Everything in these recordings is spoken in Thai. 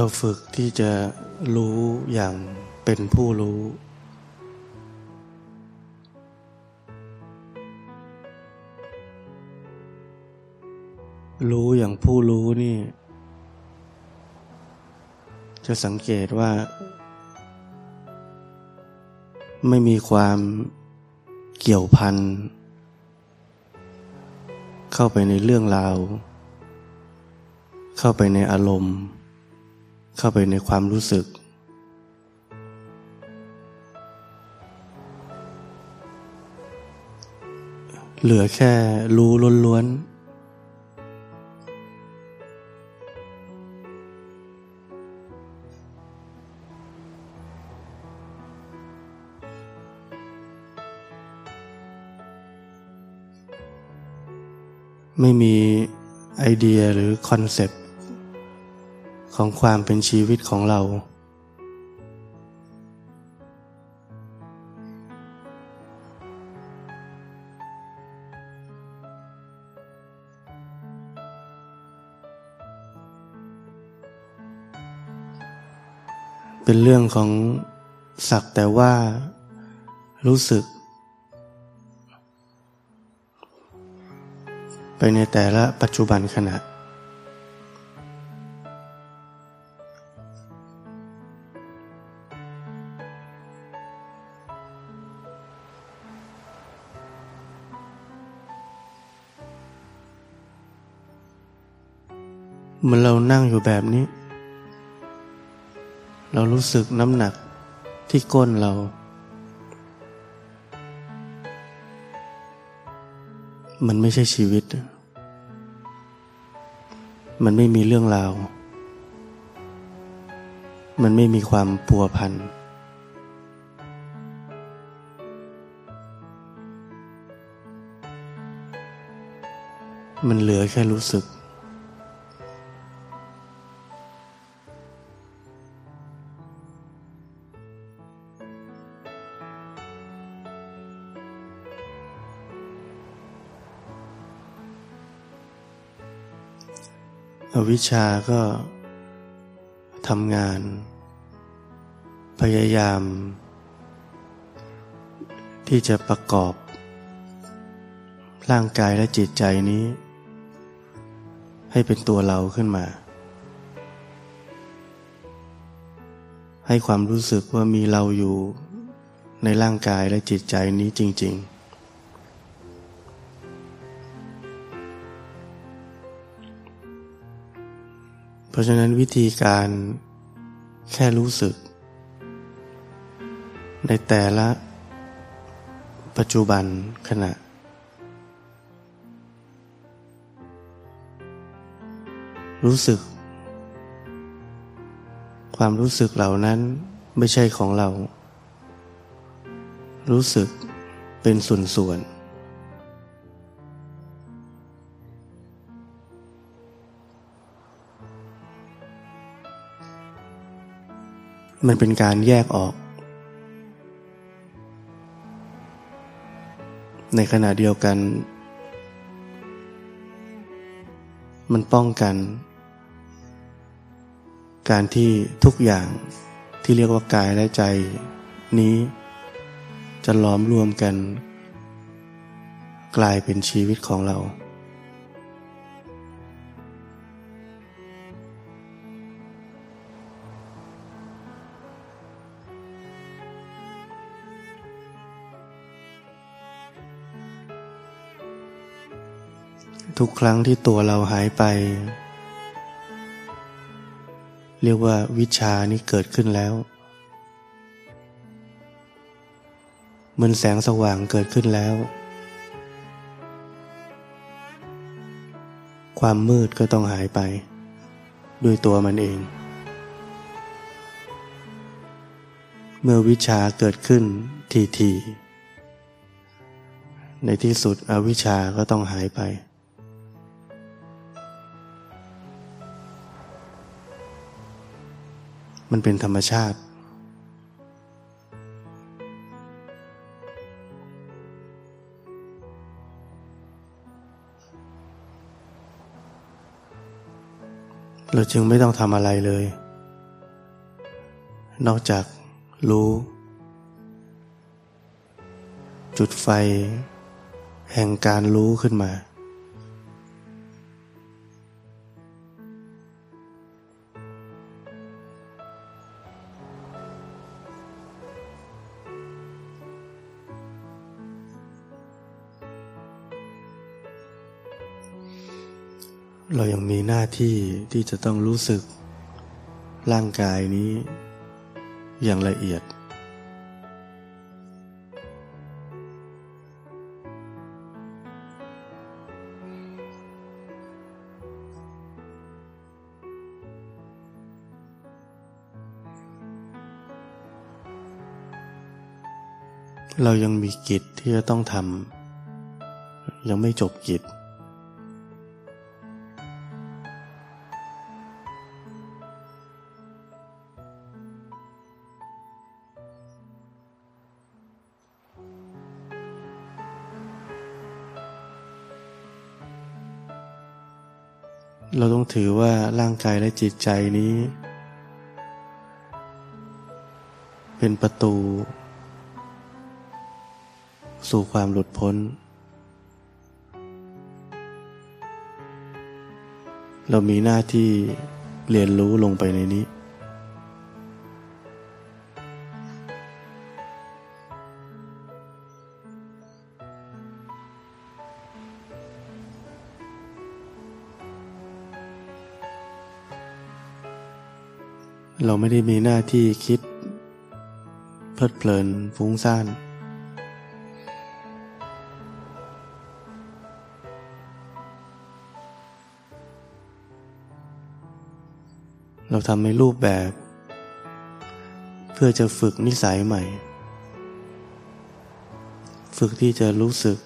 เราฝึกที่จะรู้อย่างเป็นผู้รู้ รู้อย่างผู้รู้นี่ จะสังเกตว่า ไม่มีความเกี่ยวพันเข้าไปในเรื่องราว เข้าไปในอารมณ์ เข้าไปในความรู้สึก เหลือแค่รู้ล้วนๆไม่มีไอเดียหรือคอนเซปต์ ของความเป็นชีวิตของเรา เป็นเรื่องของสักแต่ว่ารู้สึก ไปในแต่ละปัจจุบันขณะ เมื่อเรานั่งอยู่แบบนี้ เรารู้สึกน้ำหนักที่ก้นเรา มันไม่ใช่ชีวิต มันไม่มีเรื่องราว มันไม่มีความปัวพัน มันเหลือแค่รู้สึก วิชาก็ทำงาน พยายาม ที่จะประกอบ ร่างกายและจิตใจนี้ ให้เป็นตัวเราขึ้นมา ให้ความรู้สึกว่ามีเราอยู่ในร่างกายและจิตใจนี้จริง ๆ ราะฉะนั้นวิธีการแค่รู้สึก ในแต่ละปัจจุบันขณะ รู้สึก ความรู้สึกเหล่านั้นไม่ใช่ของเรา รู้สึกเป็นส่วนๆ มันเป็นการแยกออก ในขณะเดียวกัน มันป้องกัน การที่ทุกอย่างที่เรียกว่ากายและใจนี้ จะล้อมรวมกัน กลายเป็นชีวิตของเรา ทุกครั้งที่ตัวเราหายไป เรียกว่าวิชานี้เกิดขึ้นแล้วเหมือนแสงสว่างเกิดขึ้นแล้ว ความมืดก็ต้องหายไป ด้วยตัวมันเอง เมื่อวิชาเกิดขึ้นทีทีในที่สุดอวิชาก็ต้องหายไป มันเป็นธรรมชาติ เราจึงไม่ต้องทำอะไรเลย นอกจากรู้ จุดไฟ แห่งการรู้ขึ้นมา เรายังมีหน้าที่ที่จะต้องรู้สึก ร่างกายนี้ อย่างละเอียด เรายังมีกิจที่จะต้องทำยังไม่จบกิจ ถือว่าร่างกายและจิตใจนี้ เป็นประตู สู่ความหลุดพ้น เรามีหน้าที่เรียนรู้ลงไปในนี้ เราไม่ได้มีหน้าที่คิด เพลิดเพลินฟุ้งซ่านเราทำในรูปแบบ เพื่อจะฝึกนิสัยใหม่ ฝึกที่จะรู้สึก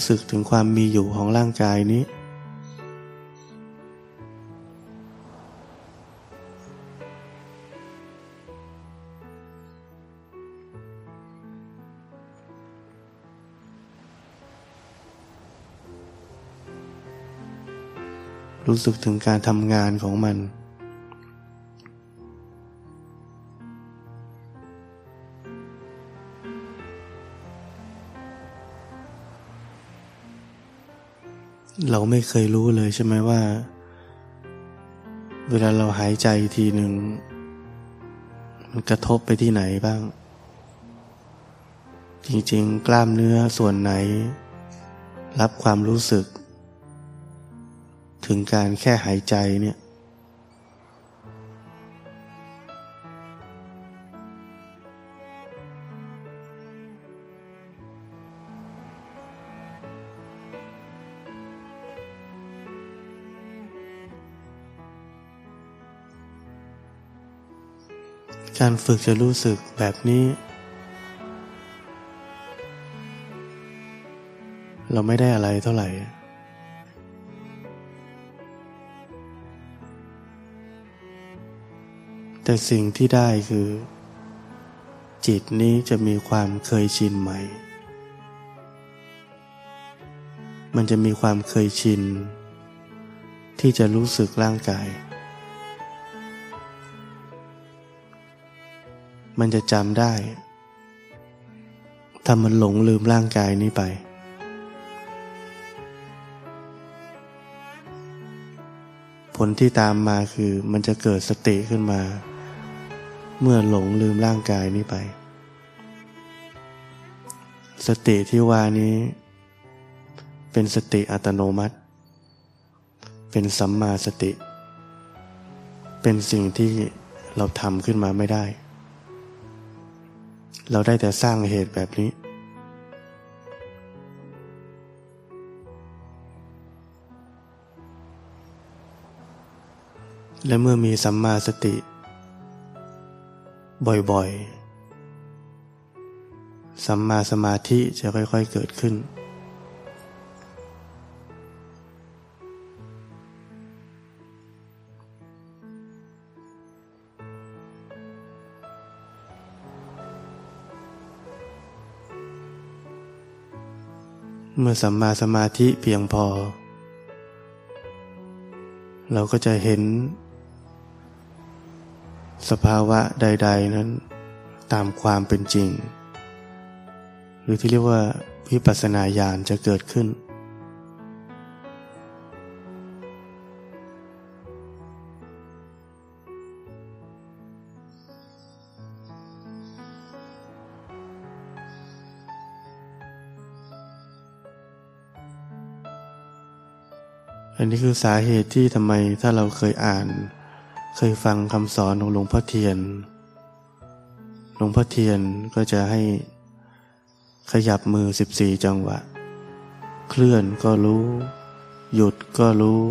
รู้สึกถึงความมีอยู่ของร่างกายนี้ รู้สึกถึงการทำงานของมัน เราไม่เคยรู้เลยใช่ไหมว่า เวลาเราหายใจทีหนึ่งมันกระทบไปที่ไหนบ้าง จริงๆ กล้ามเนื้อส่วนไหน รับความรู้สึก ถึงการแค่หายใจเนี่ย การฝึกจะรู้สึกแบบนี้ เราไม่ได้อะไรเท่าไหร่ แต่สิ่งที่ได้คือ จิตนี้จะมีความเคยชินใหม่ มันจะมีความเคยชิน ที่จะรู้สึกร่างกาย มันจะจำได้ถ้ามันหลงลืมร่างกายนี้ไป ผลที่ตามมาคือมันจะเกิดสติขึ้นมา เมื่อหลงลืมร่างกายนี้ไป สติที่ว่านี้ เป็นสติอัตโนมัติ เป็นสัมมาสติ เป็นสิ่งที่เราทำขึ้นมาไม่ได้ เราได้แต่สร้างเหตุแบบนี้ และเมื่อมีสัมมาสติ บ่อยๆ สัมมาสมาธิจะค่อยๆเกิดขึ้น เมื่อสัมมาสมาธิเพียงพอ เราก็จะเห็น สภาวะใด ๆ นั้น ตามความเป็นจริง หรือที่เรียกว่าวิปัสสนาญาณจะเกิดขึ้น อันนี้คือสาเหตุที่ทำไมถ้าเราเคยอ่าน เคยฟังคำสอนของหลวงพ่อเทียน หลวงพ่อเทียนก็จะให้ขยับมือสิบสี่จังหวะ เคลื่อนก็รู้ หยุดก็รู้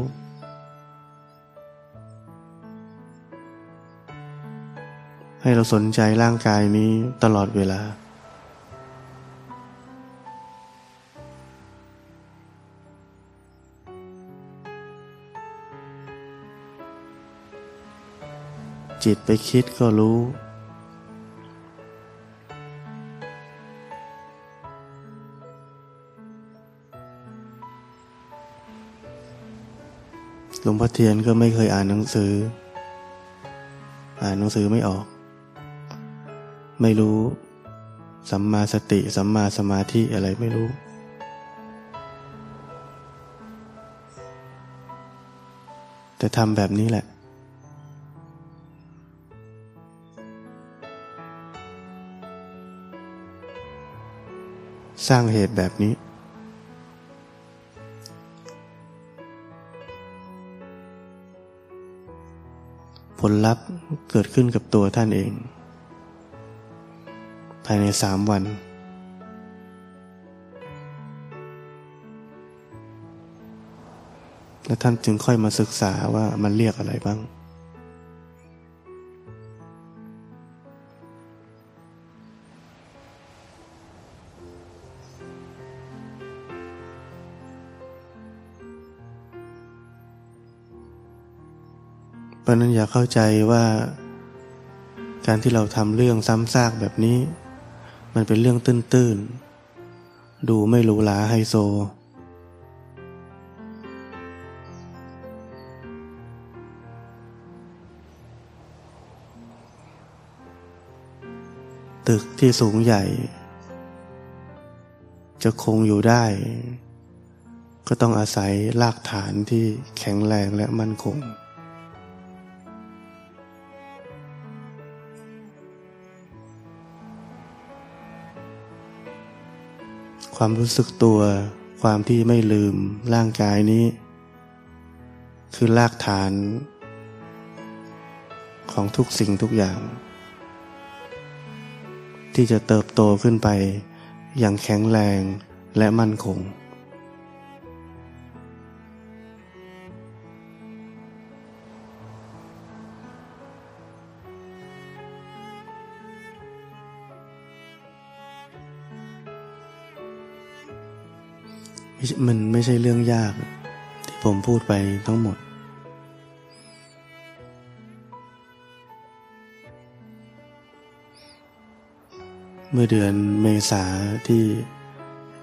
ให้เราสนใจร่างกายนี้ตลอดเวลา จิตไปคิดก็รู้ หลวงพ่อเทียนก็ไม่เคยอ่านหนังสือ อ่านหนังสือไม่ออก ไม่รู้สัมมาสติ สัมมาสมาธิอะไรไม่รู้แต่ทำแบบนี้แหละ สร้างเหตุแบบนี้ ผลลัพธ์เกิดขึ้นกับตัวท่านเอง ภายในสามวัน และท่านจึงค่อยมาศึกษาว่ามันเรียกอะไรบ้าง ราะนั้นอย่าเข้าใจว่า การที่เราทำเรื่องซ้ำซากแบบนี้ มันเป็นเรื่องตื้นๆ ดูไม่หรูหราไฮโซ ตึกที่สูงใหญ่ จะคงอยู่ได้ ก็ต้องอาศัยรากฐานที่แข็งแรงและมั่นคง ความรู้สึกตัว ความที่ไม่ลืมร่างกายนี้ คือรากฐาน ของทุกสิ่งทุกอย่าง ที่จะเติบโตขึ้นไปอย่างแข็งแรงและมั่นคง มันไม่ใช่เรื่องยากที่ผมพูดไปทั้งหมด เมื่อเดือนเมษาที่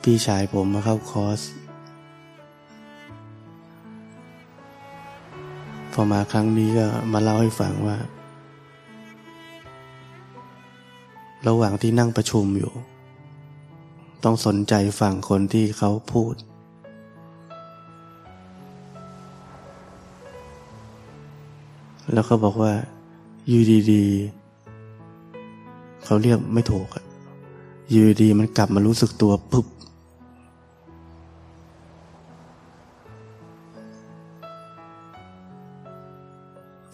พี่ชายผมมาเข้าคอร์สพอมาครั้งนี้ก็มาเล่าให้ฟังว่า ระหว่างที่นั่งประชุมอยู่ ต้องสนใจฟังคนที่เขาพูด แล้วเขาบอกว่าอยู่ดีๆเขาเรียกไม่ถูกอะอยู่ดีมันกลับมารู้สึกตัวปุ๊บ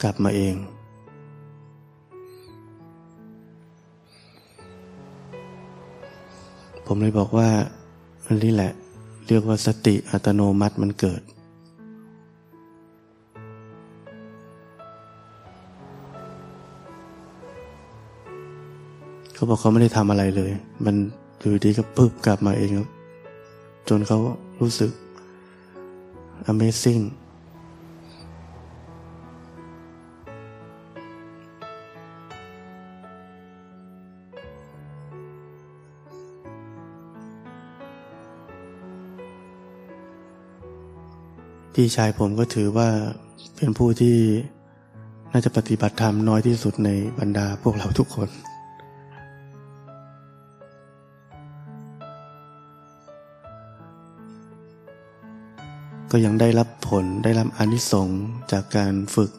กลับมาเอง ผมเลยบอกว่าอันนี้แหละ เรียกว่าสติอัตโนมัติมันเกิด เขาบอกเขาไม่ได้ทำอะไรเลย มันอยู่ดีก็ปึ๊บกลับมาเองจนเขารู้สึก Amazing พี่ชายผมก็ถือว่าเป็นผู้ที่น่าจะปฏิบัติธรรมน้อยที่สุดในบรรดาพวกเราทุกคน ก็ยังได้รับผลได้รับอนิสงส์จากการฝึก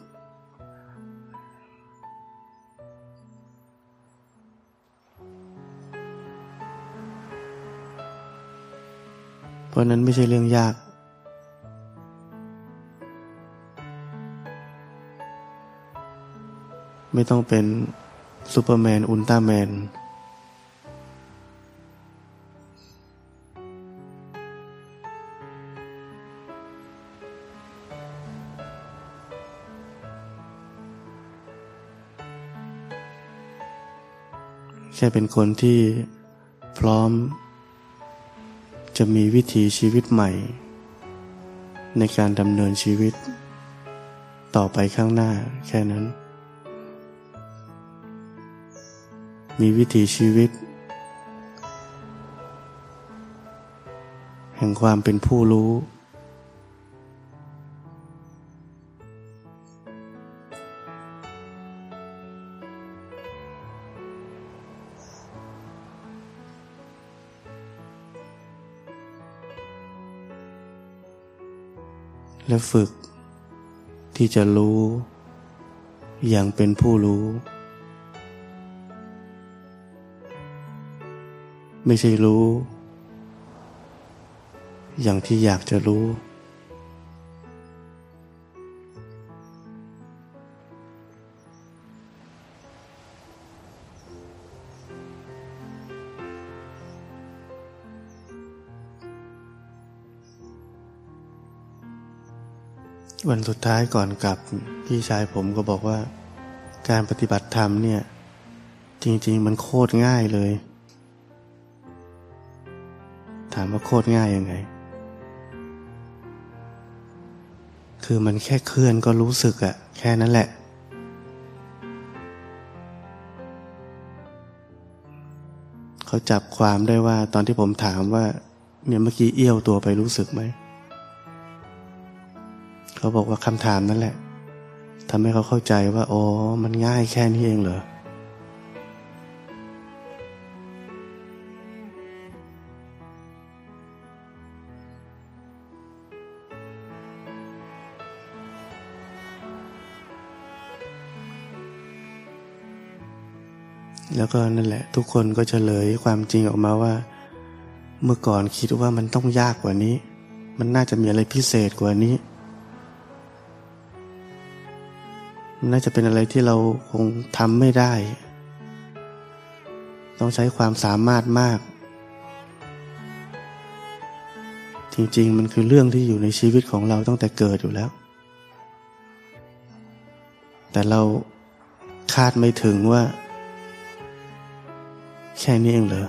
เพราะนั้นไม่ใช่เรื่องยาก ไม่ต้องเป็นซูเปอร์แมน อุลตร้าแมน ค่เป็นคนที่พร้อม จะมีวิถีชีวิตใหม่ ในการดำเนินชีวิต ต่อไปข้างหน้าแค่นั้น มีวิถีชีวิต แห่งความเป็นผู้รู้ และฝึก ที่จะรู้ อย่างเป็นผู้รู้ ไม่ใช่รู้ อย่างที่อยากจะรู้ วันสุดท้ายก่อนกลับพี่ชายผมก็บอกว่า การปฏิบัติธรรมเนี่ย จริง ๆ มันโคตรง่ายเลย ถามว่าโคตรง่ายยังไง คือมันแค่เคลื่อนก็รู้สึกอะแค่นั้นแหละ เขาจับความได้ว่าตอนที่ผมถามว่า เนี่ยเมื่อกี้เอี้ยวตัวไปรู้สึกไหม เขาบอกว่าคำถามนั่นแหละทำให้เขาเข้าใจว่าอ๋อมันง่ายแค่นี้เองเหรอแล้วก็นั่นแหละ ทุกคนก็เฉลยความจริงออกมาว่า เมื่อก่อนคิดว่ามันต้องยากกว่านี้ มันน่าจะมีอะไรพิเศษกว่านี้ น่าจะเป็นอะไรที่เราคงทำไม่ได้ ต้องใช้ความสามารถมาก จริงๆ มันคือเรื่องที่อยู่ในชีวิตของเราตั้งแต่เกิดอยู่แล้ว แต่เราคาดไม่ถึงว่า แค่นี้เองเหรอ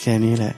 แค่นี้แหละ